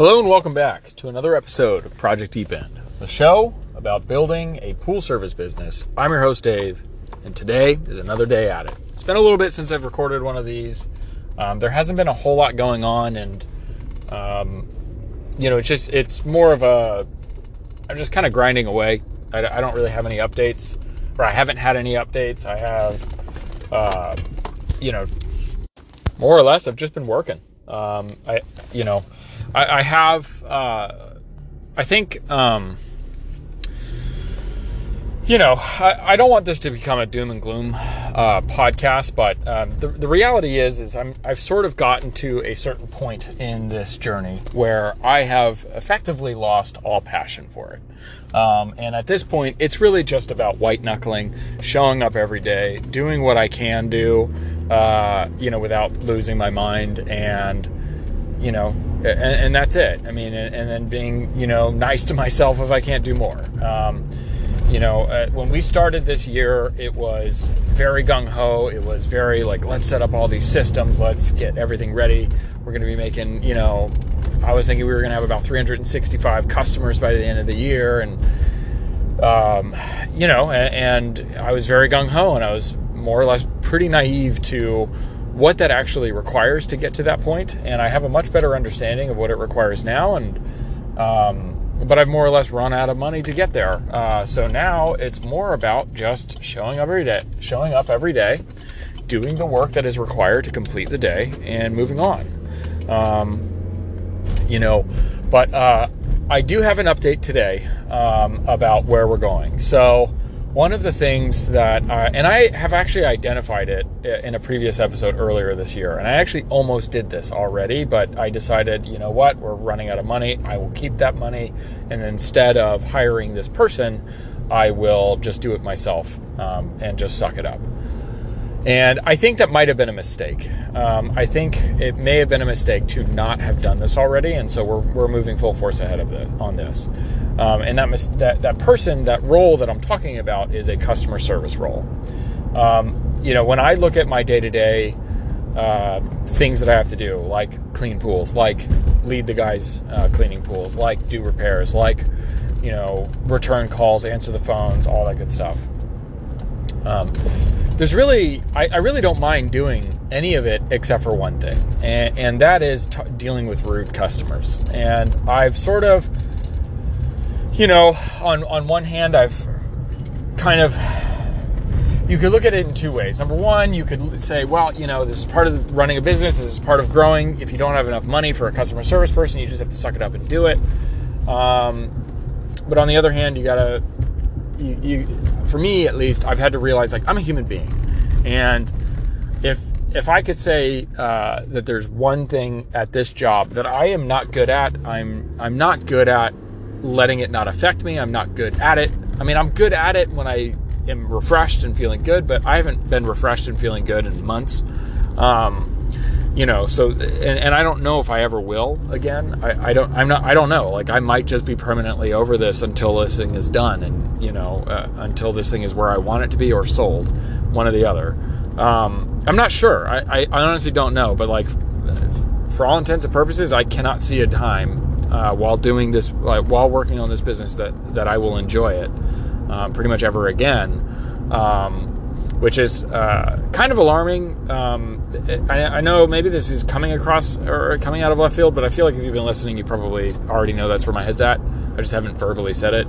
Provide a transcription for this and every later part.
Hello and welcome back to another episode of Project Deep End, the show about building a pool service business. I'm your host, Dave, and today is another day at it. It's been a little bit since I've recorded one of these. Um, there hasn't been a whole lot going on, and um, you know, it's just it's more of a I'm just kind of grinding away. I, I, don't really have any updates, or I haven't had any updates. I have, uh, you know, more or less, I've just been working. Um, I, you know, I, I have, uh, I think, um, you know, I, I, don't want this to become a doom and gloom uh, podcast, but um, the, the reality is, is I'm, I've sort of gotten to a certain point in this journey where I have effectively lost all passion for it. Um, and at this point, it's really just about white knuckling, showing up every day, doing what I can do, uh, you know, without losing my mind, and you know, and, and that's it. I mean, and, and, then being, you know, nice to myself if I can't do more. Um, you know, uh, when we started this year, it was very gung ho. It was very like, let's set up all these systems, let's get everything ready. We're going to be making, you know, I was thinking we were going to have about 365 customers by the end of the year, and um, you know, and, and I was very gung ho, and I was more or less pretty naive to what that actually requires to get to that point, and I have a much better understanding of what it requires now, and um, but I've more or less run out of money to get there. Uh, so now it's more about just showing up every day, showing up every day, doing the work that is required to complete the day, and moving on. Um, you know, but uh, I do have an update today um, about where we're going. So one of the things that, uh, and I have actually identified it in a previous episode earlier this year, and I actually almost did this already, but I decided, you know what, we're running out of money. I will keep that money, and instead of hiring this person, I will just do it myself um, and just suck it up. And I think that might have been a mistake. Um, I think it may have been a mistake to not have done this already, and so we're, we're moving full force ahead of the on this. Um, and that, mis- that that person, that role that I'm talking about, is a customer service role. Um, you know, when I look at my day to day things that I have to do, like clean pools, like lead the guys uh, cleaning pools, like do repairs, like you know return calls, answer the phones, all that good stuff. There's really, I, I, really don't mind doing any of it except for one thing, and, and that is t- dealing with rude customers. And I've sort of, you know, on on one hand, I've kind of you could look at it in two ways. Number one, you could say, well, you know, this is part of running a business. This is part of growing. If you don't have enough money for a customer service person, you just have to suck it up and do it. Um, but on the other hand, you gotta you, you, for me at least, I've had to realize like I'm a human being, and if if I could say uh, that there's one thing at this job that I am not good at, I'm I'm not good at letting it not affect me. I'm not good at it. I mean, I'm good at it when I am refreshed and feeling good, but I haven't been refreshed and feeling good in months. Um, you know so and, and i don't know if i ever will again. I, I don't i'm not i don't know. Like i might just be permanently over this until this thing is done and you know uh, until this thing is where i want it to be or sold one or the other. Um, i'm not sure. I, I, I, honestly don't know but like for all intents and purposes i cannot see a time uh, while doing this like, while working on this business that that i will enjoy it um, pretty much ever again. Um, which is uh, kind of alarming. Um, I, I, know maybe this is coming across or coming out of left field, but I feel like if you've been listening, you probably already know that's where my head's at. I just haven't verbally said it,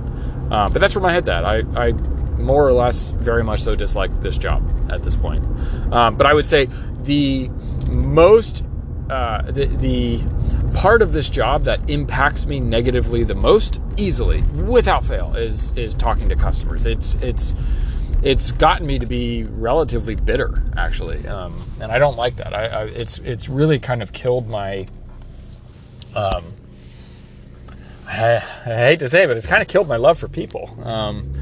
uh, but that's where my head's at. I, I, more or less very much so dislike this job at this point. Um, but I would say the most uh, the, the part of this job that impacts me negatively the most easily, without fail, is is talking to customers. It's it's it's gotten me to be relatively bitter, actually, um, and I don't like that. I, I, it's it's really kind of killed my. Um, I, I, hate to say it, but it's kind of killed my love for people, um,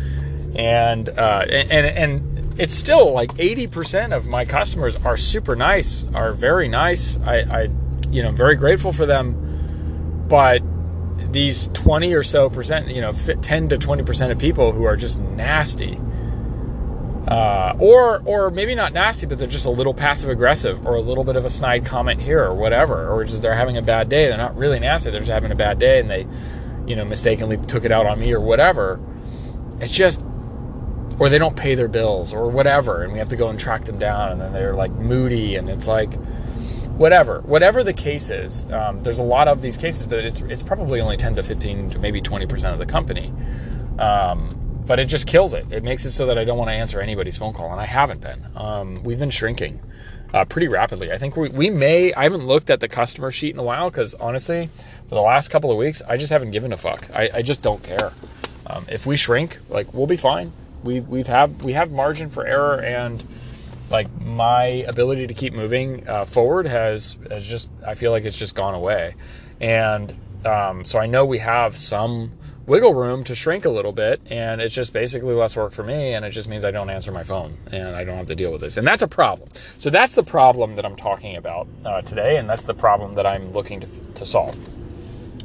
and, uh, and and and it's still like eighty percent of my customers are super nice, are very nice. I, I you know, very grateful for them, but these 20 or so percent, you know, 10 to 20 percent of people who are just nasty Uh, or or maybe not nasty, but they're just a little passive aggressive, or a little bit of a snide comment here, or whatever, or just they're having a bad day. They're not really nasty; they're just having a bad day, and they, you know, mistakenly took it out on me or whatever. It's just, or they don't pay their bills or whatever, and we have to go and track them down, and then they're like moody, and it's like, whatever, whatever the case is. Um, there's a lot of these cases, but it's it's probably only 10 to 15 to maybe 20 percent of the company. Um, but it just kills it. It makes it so that I don't want to answer anybody's phone call, and I haven't been. Um, we've been shrinking uh, pretty rapidly. I think we, we may, I haven't looked at the customer sheet in a while because honestly, for the last couple of weeks, I just haven't given a fuck. I, I just don't care. Um, if we shrink, like we'll be fine. We we've have we have margin for error, and like my ability to keep moving uh, forward has has just I feel like it's just gone away, and um, so I know we have some wiggle room to shrink a little bit and it's just basically less work for me and it just means I don't answer my phone and I don't have to deal with this. And that's a problem. So that's the problem that I'm talking about uh, today and that's the problem that I'm looking to, to solve.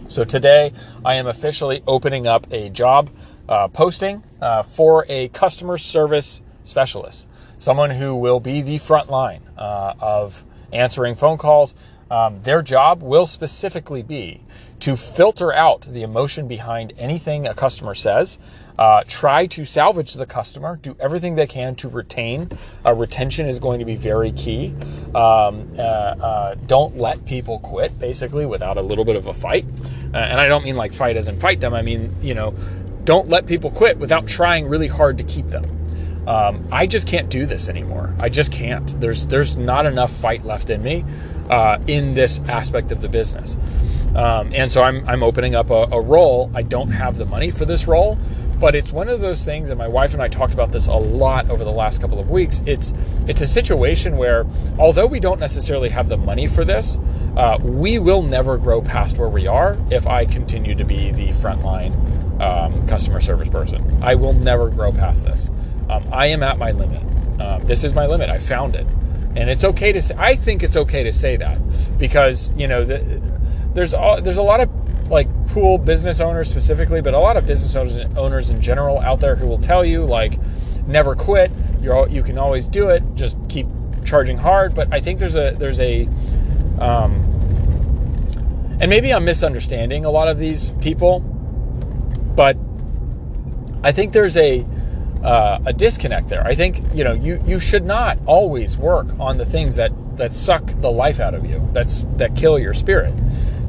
So today I am officially opening up a job uh, posting uh, for a customer service specialist someone who will be the front line uh, of answering phone calls. Um, their job will specifically be to filter out the emotion behind anything a customer says, uh, try to salvage the customer, do everything they can to retain. Uh, retention is going to be very key. Um, uh, uh don't let people quit, basically, without a little bit of a fight. Uh, and I don't mean like fight as in fight them, I mean, you know, don't let people quit without trying really hard to keep them. Um, I just can't do this anymore. I just can't. There's there's not enough fight left in me uh, in this aspect of the business. Um, and so I'm, I'm opening up a, a, role. I don't have the money for this role, but it's one of those things. And my wife and I talked about this a lot over the last couple of weeks. It's it's a situation where, although we don't necessarily have the money for this, uh, we will never grow past where we are if I continue to be the frontline um, customer service person. I will never grow past this. Um, I am at my limit. Um, this is my limit. I found it and it's okay to say i think it's okay to say that because you know the, there's a, there's a lot of like pool business owners specifically, but a lot of business owners, owners in general out there who will tell you like never quit. You're you can always do it. Just keep charging hard. But I think there's a there's a um, and maybe I'm misunderstanding a lot of these people, but I think there's a uh, a disconnect there. I think you know you you should not always work on the things that that suck the life out of you. That's that kill your spirit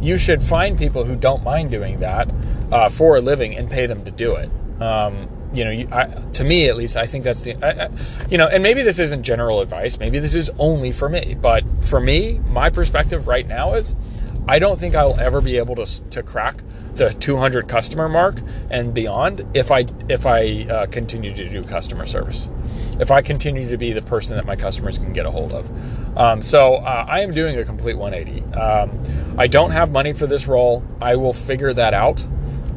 you should find people who don't mind doing that uh, for a living and pay them to do it. Um, you know, you, I, to me at least, I think that's the, I, I, you know, and maybe this isn't general advice. Maybe this is only for me. But for me, my perspective right now is I don't think I'll ever be able to, to crack the 200 customer mark and beyond if I if I uh, continue to do customer service. If I continue to be the person that my customers can get a hold of. Um, so uh, I am doing a complete 180. Um, I don't have money for this role. I will figure that out.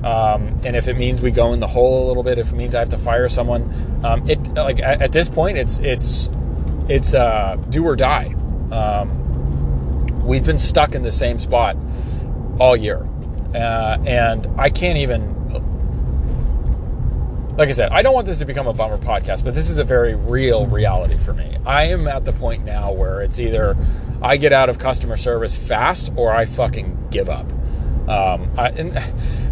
Um, and if it means we go in the hole a little bit, if it means I have to fire someone, um, it like at, at, this point it's it's it's uh, do or die. Um, we've been stuck in the same spot all year. Uh, and I can't even, like I said, I don't want this to become a bummer podcast, but this is a very real reality for me. I am at the point now where it's either I get out of customer service fast or I fucking give up. Um, I, and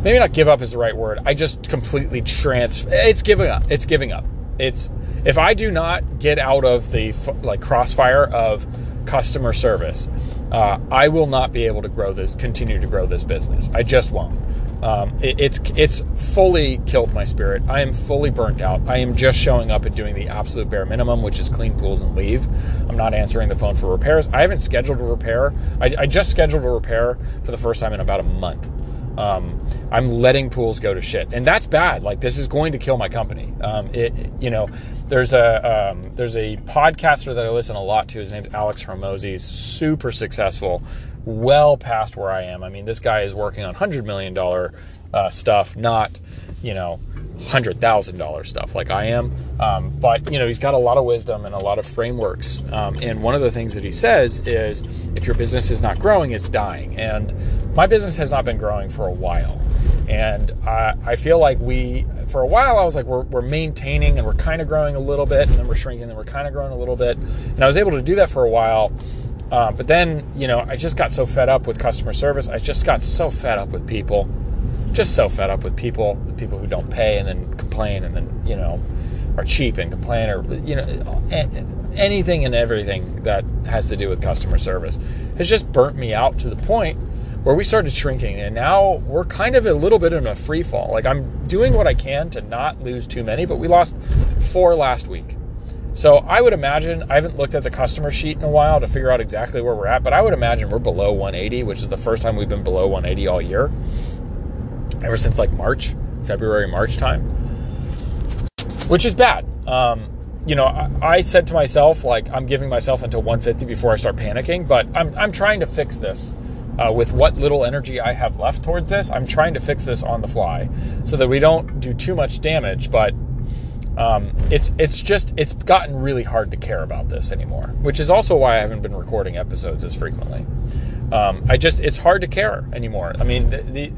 maybe not give up is the right word. I just completely transfer. It's giving up. It's giving up. It's if I do not get out of the like crossfire of customer service, uh, I will not be able to grow this, continue to grow this business. I just won't. Um, it, it's it's fully killed my spirit. I am fully burnt out. I am just showing up and doing the absolute bare minimum, which is clean pools and leave. I'm not answering the phone for repairs. I haven't scheduled a repair. I, I just scheduled a repair for the first time in about a month. Um, I'm letting pools go to shit, and that's bad. Like this is going to kill my company. Um, it, you know, there's a um, there's a podcaster that I listen a lot to. His name's Alex Hormozi. He's super successful, well past where I am. I mean, this guy is working on hundred million dollar uh, stuff, not you know hundred thousand dollar stuff like I am. Um, but you know, he's got a lot of wisdom and a lot of frameworks. Um, and one of the things that he says is, if your business is not growing, it's dying. And my business has not been growing for a while. And I, I feel like we, for a while, I was like, we're, we're maintaining and we're kind of growing a little bit, and then we're shrinking, and we're kind of growing a little bit. And I was able to do that for a while. Uh, but then, you know, I just got so fed up with customer service. I just got so fed up with people, just so fed up with people, people who don't pay and then complain and then, you know, are cheap and complain or, you know, anything and everything that has to do with customer service has just burnt me out to the point where we started shrinking and now we're kind of a little bit in a free fall. Like I'm doing what I can to not lose too many, but we lost four last week. So I would imagine, I haven't looked at the customer sheet in a while to figure out exactly where we're at, but I would imagine we're below 180, which is the first time we've been below 180 all year. Ever since like March, February, March time, which is bad. Um, you know, I, I, said to myself, like, I'm giving myself until 150 before I start panicking, but I'm, I'm trying to fix this. Uh, with what little energy I have left towards this, I'm trying to fix this on the fly so that we don't do too much damage, but um, it's it's just it's gotten really hard to care about this anymore, which is also why I haven't been recording episodes as frequently. Um, I just it's hard to care anymore. I mean, the, the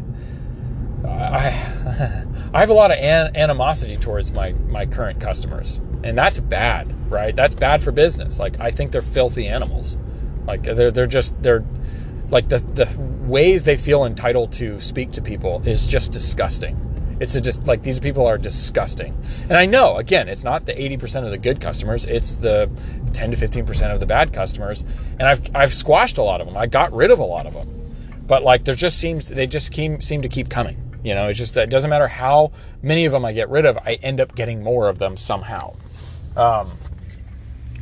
I I have a lot of an, animosity towards my my current customers, and that's bad, right? That's bad for business. Like I think they're filthy animals. Like they're they're just they're like the the ways they feel entitled to speak to people is just disgusting it's a just like these people are disgusting. And I know, again, it's not the 80% of the good customers, it's the 10 to 15% of the bad customers. And I've I've squashed a lot of them. I got rid of a lot of them. But like there just seems they just seem seem to keep coming. You know, it's just that it doesn't matter how many of them I get rid of, I end up getting more of them somehow. Um,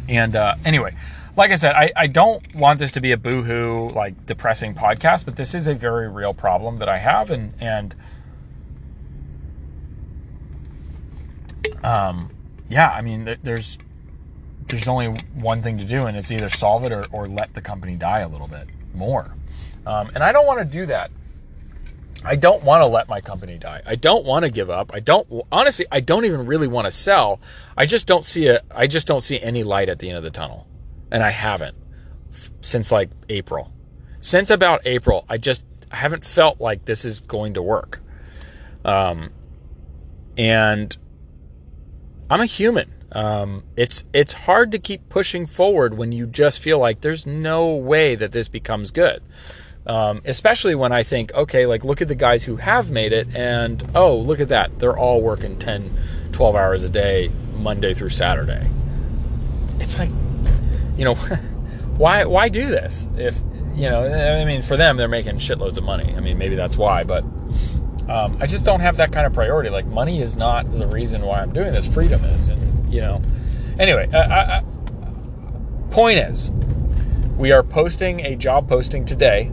and uh, anyway, like I said, I, I don't want this to be a boohoo, like depressing podcast, but this is a very real problem that I have, and and um, yeah, I mean, there's there's only one thing to do, and it's either solve it or, or let the company die a little bit more. Um, and I don't want to do that. I don't want to let my company die. I don't want to give up. I don't honestly. I don't even really want to sell. I just don't see a. I just don't see any light at the end of the tunnel, and I haven't since like April. Since about April, I just I haven't felt like this is going to work. Um, and I'm a human. Um, it's it's hard to keep pushing forward when you just feel like there's no way that this becomes good. Um, especially when I think, okay, like look at the guys who have made it, and oh, look at that, they're all working 10, 12 hours a day, Monday through Saturday. It's like, you know, why why do this? If you know, I mean, for them, they're making shitloads of money. I mean, maybe that's why, but um, I just don't have that kind of priority. Like money is not the reason why I'm doing this. Freedom is, and you know. Anyway, uh, I, I, point is, we are posting a job posting today.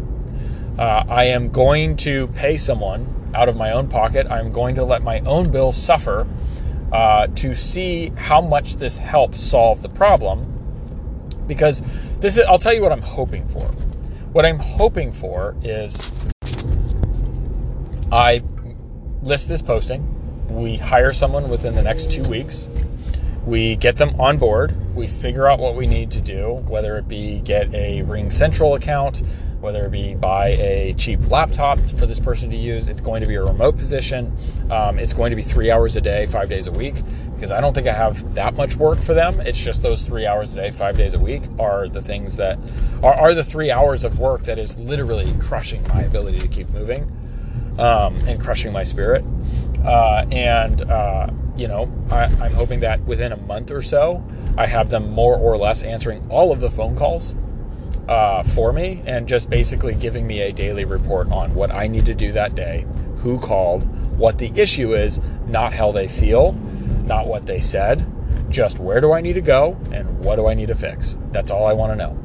Uh, I am going to pay someone out of my own pocket. I'm going to let my own bill suffer uh, to see how much this helps solve the problem. Because this is, I'll tell you what I'm hoping for. What I'm hoping for is I list this posting. We hire someone within the next two weeks. We get them on board. We figure out what we need to do, whether it be get a Ring Central account, whether it be buy a cheap laptop for this person to use. It's going to be a remote position. Um, it's going to be three hours a day, five days a week, because I don't think I have that much work for them. It's just those three hours a day, five days a week are the things that are, are the three hours of work that is literally crushing my ability to keep moving um, and crushing my spirit. Uh, and, uh, you know, I, I'm hoping that within a month or so, I have them more or less answering all of the phone calls uh, for me and just basically giving me a daily report on what I need to do that day, who called, what the issue is, not how they feel, not what they said, just where do I need to go and what do I need to fix. That's all I want to know.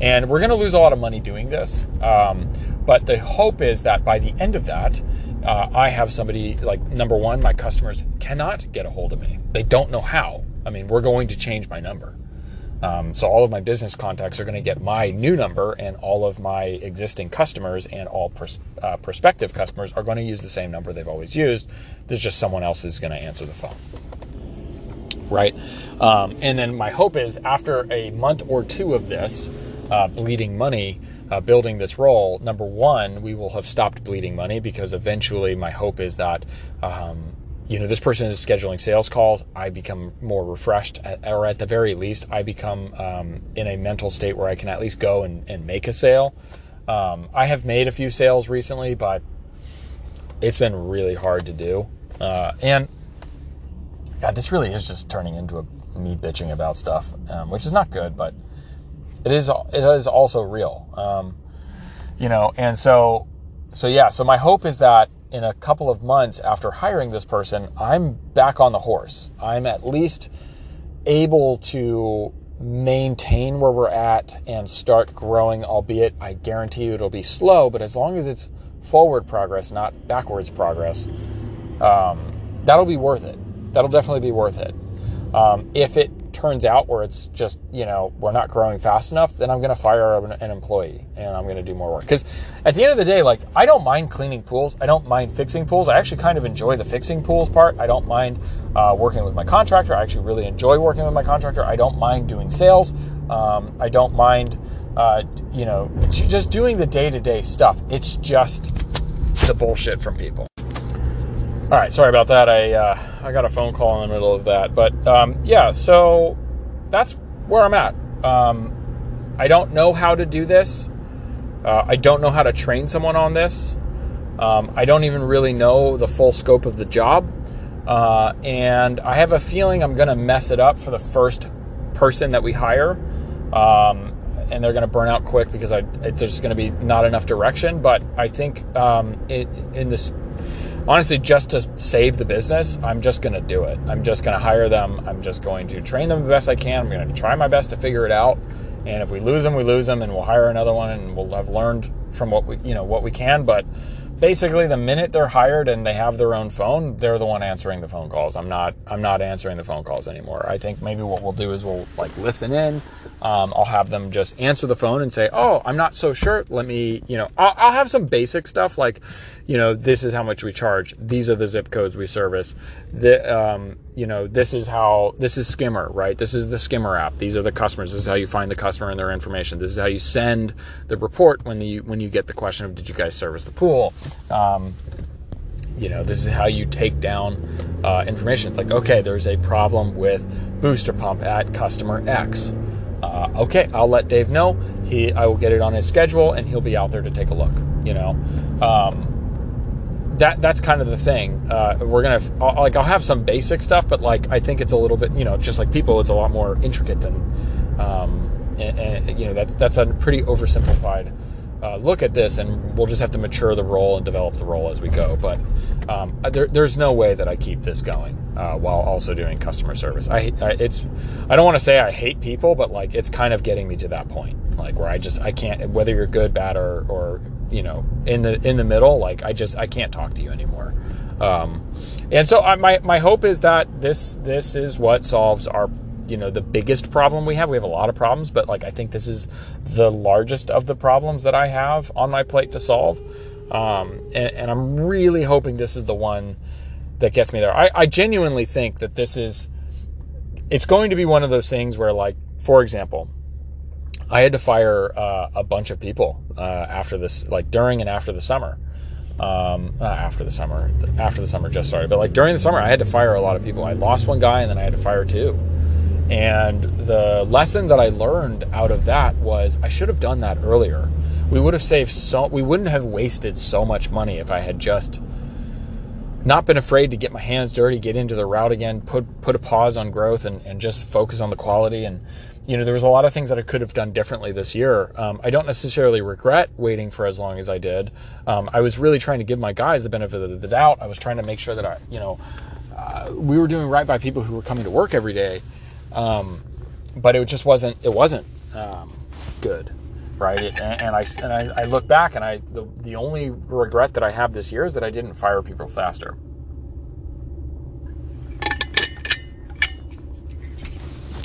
And we're going to lose a lot of money doing this. Um, but the hope is that by the end of that, uh, I have somebody like number one, my customers cannot get a hold of me. They don't know how. I mean, we're going to change my number. Um, so all of my business contacts are going to get my new number, and all of my existing customers and all pers- uh, prospective customers are going to use the same number they've always used. There's just someone else who's going to answer the phone. Right? Um, and then my hope is after a month or two of this uh, bleeding money, uh, building this role, number one, we will have stopped bleeding money because eventually my hope is that, um, you know, this person is scheduling sales calls. I become more refreshed, or at the very least, I become um, in a mental state where I can at least go and, and make a sale. Um, I have made a few sales recently, but it's been really hard to do. Uh, and God, this really is just turning into a, me bitching about stuff, um, which is not good, but it is it is also real. Um, you know, and so so yeah, so my hope is that in a couple of months after hiring this person, I'm back on the horse. I'm at least able to maintain where we're at and start growing, albeit I guarantee you it'll be slow, but as long as it's forward progress, not backwards progress, um, that'll be worth it. That'll definitely be worth it. Um, if it turns out where it's just, you know, we're not growing fast enough, then I'm going to fire an, an, employee and I'm going to do more work. Because at the end of the day, like, I don't mind cleaning pools. I don't mind fixing pools. I actually kind of enjoy the fixing pools part. I don't mind uh, working with my contractor. I actually really enjoy working with my contractor. I don't mind doing sales. Um, I don't mind, uh, you know, just doing the day to day stuff. It's just the bullshit from people. All right, sorry about that. I uh, I got a phone call in the middle of that, but um, yeah, so that's where I'm at. Um, I don't know how to do this. Uh, I don't know how to train someone on this. Um, I don't even really know the full scope of the job, uh, and I have a feeling I'm going to mess it up for the first person that we hire, um, and they're going to burn out quick because I, there's going to be not enough direction. But I think um, in, in this honestly, just to save the business, I'm just going to do it. I'm just going to hire them. I'm just going to train them the best I can. I'm going to try my best to figure it out. And if we lose them, we lose them, and we'll hire another one, and we'll have learned from what we, you know, what we can. But basically, the minute they're hired and they have their own phone, they're the one answering the phone calls. I'm not. I'm not answering the phone calls anymore. I think maybe what we'll do is we'll like listen in. Um, I'll have them just answer the phone and say, "Oh, I'm not so sure. Let me, you know, I'll, I'll have some basic stuff like, you know, this is how much we charge. These are the zip codes we service. The, um, you know, this is how this is Skimmer, right? This is the Skimmer app. These are the customers. This is how you find the customer and their information. This is how you send the report when the when you get the question of Did you guys service the pool? Um, you know, this is how you take down uh, information. Like, okay, there's a problem with booster pump at customer X uh, okay, I'll let Dave know. He, I will get it on his schedule, and he'll be out there to take a look. You know, um, that that's kind of the thing. Uh, we're gonna like I'll have some basic stuff, but like I think it's a little bit, you know, just like people, it's a lot more intricate than, um, and, and you know, that's that's a pretty oversimplified uh, look at this, and we'll just have to mature the role and develop the role as we go. But um, there, there's no way that I keep this going uh, while also doing customer service. I, I it's I don't want to say I hate people, but like it's kind of getting me to that point, like where I just I can't whether you're good, bad, or or you know in the in the middle. Like I just I can't talk to you anymore. Um, and so I, my my hope is that this this is what solves our you know the biggest problem we have. We have a lot of problems, but like I think this is the largest of the problems that I have on my plate to solve. Um, and, and, I'm really hoping this is the one that gets me there. I, I genuinely think that this is it's going to be one of those things where like for example i had to fire uh, a bunch of people uh, after this like during and after the summer um, after the summer after the summer just started but like during the summer i had to fire a lot of people i lost one guy and then i had to fire two and the lesson that I learned out of that was I should have done that earlier. We would have saved so we wouldn't have wasted so much money if I had just not been afraid to get my hands dirty, get into the route again, put put a pause on growth and, and just focus on the quality. And you know, there was a lot of things that I could have done differently this year. Um, I don't necessarily regret waiting for as long as I did. Um, I was really trying to give my guys the benefit of the doubt. I was trying to make sure that I, you know, uh, we were doing right by people who were coming to work every day. Um, but it just wasn't it wasn't um, good, right? It, and, and, I and I, I, look back and I the, the only regret that I have this year is that I didn't fire people faster.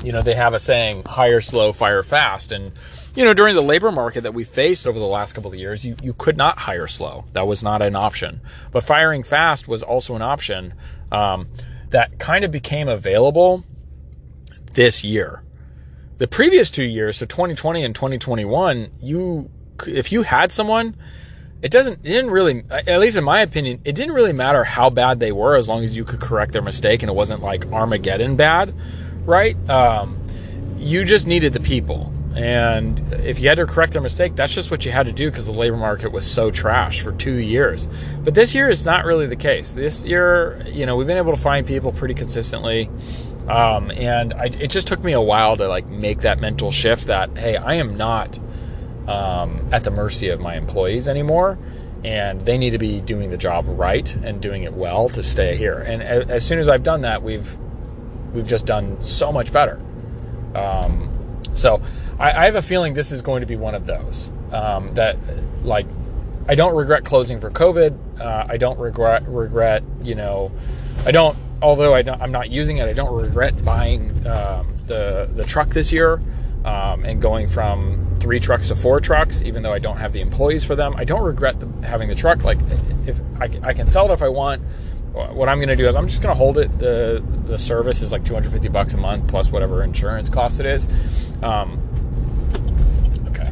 You know, they have a saying, hire slow, fire fast. And, you know, during the labor market that we faced over the last couple of years, you, you could not hire slow. That was not an option. But firing fast was also an option um, that kind of became available this year. The previous two years, so 2020 and 2021, you if you had someone, it doesn't it didn't really at least in my opinion it didn't really matter how bad they were as long as you could correct their mistake and it wasn't like Armageddon bad, right? Um, you just needed the people. And if you had to correct their mistake, that's just what you had to do because the labor market was so trash for two years. But this year is not really the case. This year, you know, we've been able to find people pretty consistently. Um, and I, it just took me a while to like make that mental shift that, hey, I am not um, at the mercy of my employees anymore. And they need to be doing the job right and doing it well to stay here. And as, as soon as I've done that, we've we've just done so much better. Um, so I, I, have a feeling this is going to be one of those um, that, like, I don't regret closing for COVID. Uh, I don't regret regret you know, I don't. Although I am not using it, I don't regret buying um, the the truck this year um, and going from three trucks to four trucks, even though I don't have the employees for them. I don't regret the, having the truck. Like, if I, I can sell it if I want what I'm going to do is I'm just going to hold it. the The service is like 250 bucks a month plus whatever insurance cost it is. Um, okay.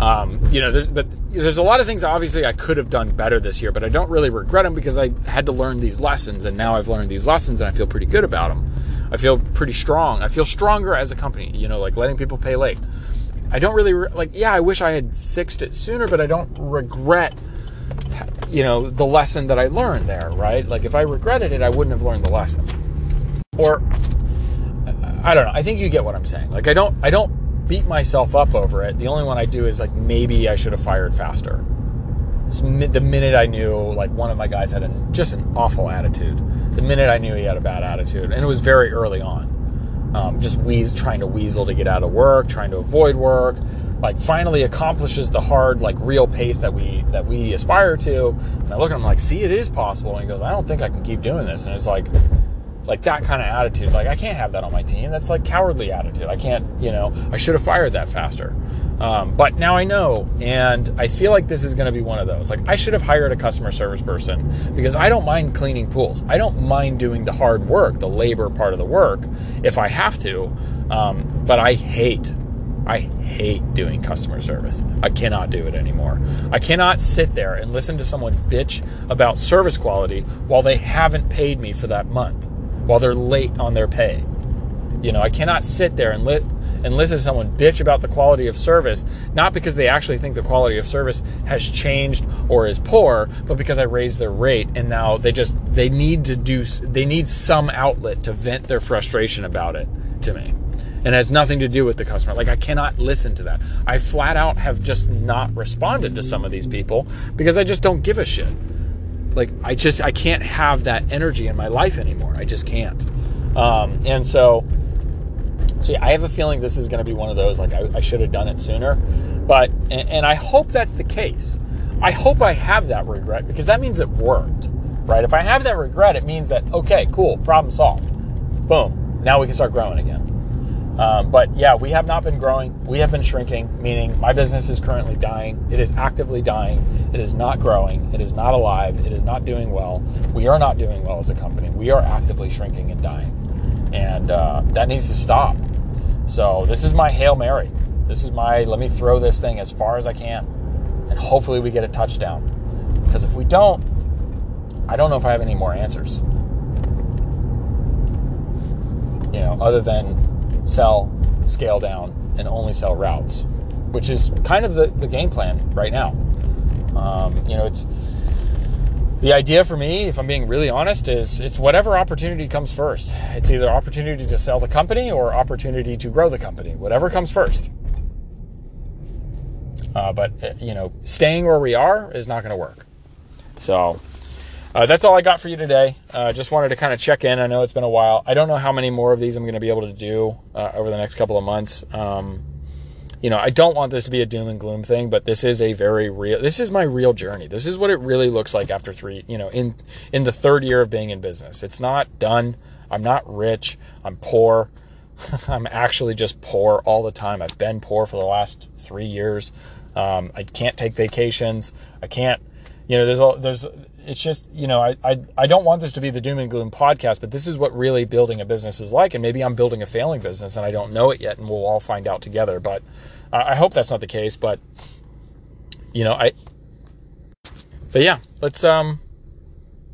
Um, you know, but there's a lot of things obviously I could have done better this year, but I don't really regret them because I had to learn these lessons, and now I've learned these lessons, and I feel pretty good about them. I feel pretty strong. I feel stronger as a company. You know, like letting people pay late. I don't really like. Yeah, I wish I had fixed it sooner, but I don't regret you know, the lesson that I learned there, right? Like if I regretted it, I wouldn't have learned the lesson. Or I don't know. I think you get what I'm saying. Like I don't I don't beat myself up over it. The only one I do is like maybe I should have fired faster. The minute I knew like one of my guys had a, just an awful attitude. The minute I knew he had a bad attitude, and it was very early on. Um, just wheeze, trying to weasel to get out of work, trying to avoid work, like finally accomplishes the hard like real pace that we that we aspire to and i look at him like see it is possible and he goes i don't think i can keep doing this and it's like like that kind of attitude like i can't have that on my team. That's like cowardly attitude. I can't you know i should have fired that faster. Um, but now i know and i feel like this is going to be one of those. Like i should have hired a customer service person because i don't mind cleaning pools. I don't mind doing the hard work the labor part of the work if i have to. Um, but i hate I hate doing customer service. I cannot do it anymore. I cannot sit there and listen to someone bitch about service quality while they haven't paid me for that month, while they're late on their pay. You know, I cannot sit there and lit and listen to someone bitch about the quality of service, not because they actually think the quality of service has changed or is poor, but because I raised their rate and now they just they need to do they need some outlet to vent their frustration about it to me and it has nothing to do with the customer. Like I cannot listen to that. I flat out have just not responded to some of these people because I just don't give a shit. Like I just I can't have that energy in my life anymore. I just can't. Um, and so, so yeah, I have a feeling this is going to be one of those. Like I, I should have done it sooner, but and, and I hope that's the case. I hope I have that regret because that means it worked, right? If I have that regret, it means that okay, cool, problem solved. Boom. Now we can start growing again. Um, but yeah, we have not been growing. We have been shrinking, meaning my business is currently dying. It is actively dying. It is not growing. It is not alive. It is not doing well. We are not doing well as a company. We are actively shrinking and dying. And uh, that needs to stop. So this is my Hail Mary. This is my let me throw this thing as far as I can. And hopefully we get a touchdown. Because if we don't, I don't know if I have any more answers. You know, other than sell, scale down, and only sell routes, which is kind of the, the game plan right now. Um, you know, it's the idea for me, if I'm being really honest, is it's whatever opportunity comes first. It's either opportunity to sell the company or opportunity to grow the company, whatever comes first. Uh, but, uh, you know, staying where we are is not going to work. So, uh, that's all I got for you today. Uh, just wanted to kind of check in. I know it's been a while. I don't know how many more of these I'm going to be able to do uh, over the next couple of months. Um, you know, I don't want this to be a doom and gloom thing, but this is a very real. This is my real journey. This is what it really looks like after three. You know, in in the third year of being in business, it's not done. I'm not rich. I'm poor. I'm actually just poor all the time. I've been poor for the last three years. Um, I can't take vacations. I can't you know, there's all there's it's just you know I, I I don't want this to be the doom and gloom podcast, but this is what really building a business is like, and maybe I'm building a failing business and I don't know it yet, and we'll all find out together. But uh, I hope that's not the case. But you know I. But yeah, let's um,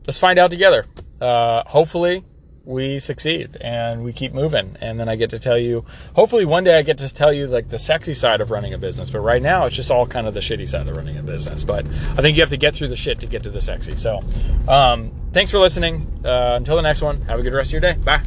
let's find out together. Uh, hopefully, we succeed and we keep moving. And then i get to tell you hopefully one day i get to tell you like the sexy side of running a business. But right now it's just all kind of the shitty side of running a business. But i think you have to get through the shit to get to the sexy. So um, thanks for listening. Uh, until the next one have a good rest of your day. Bye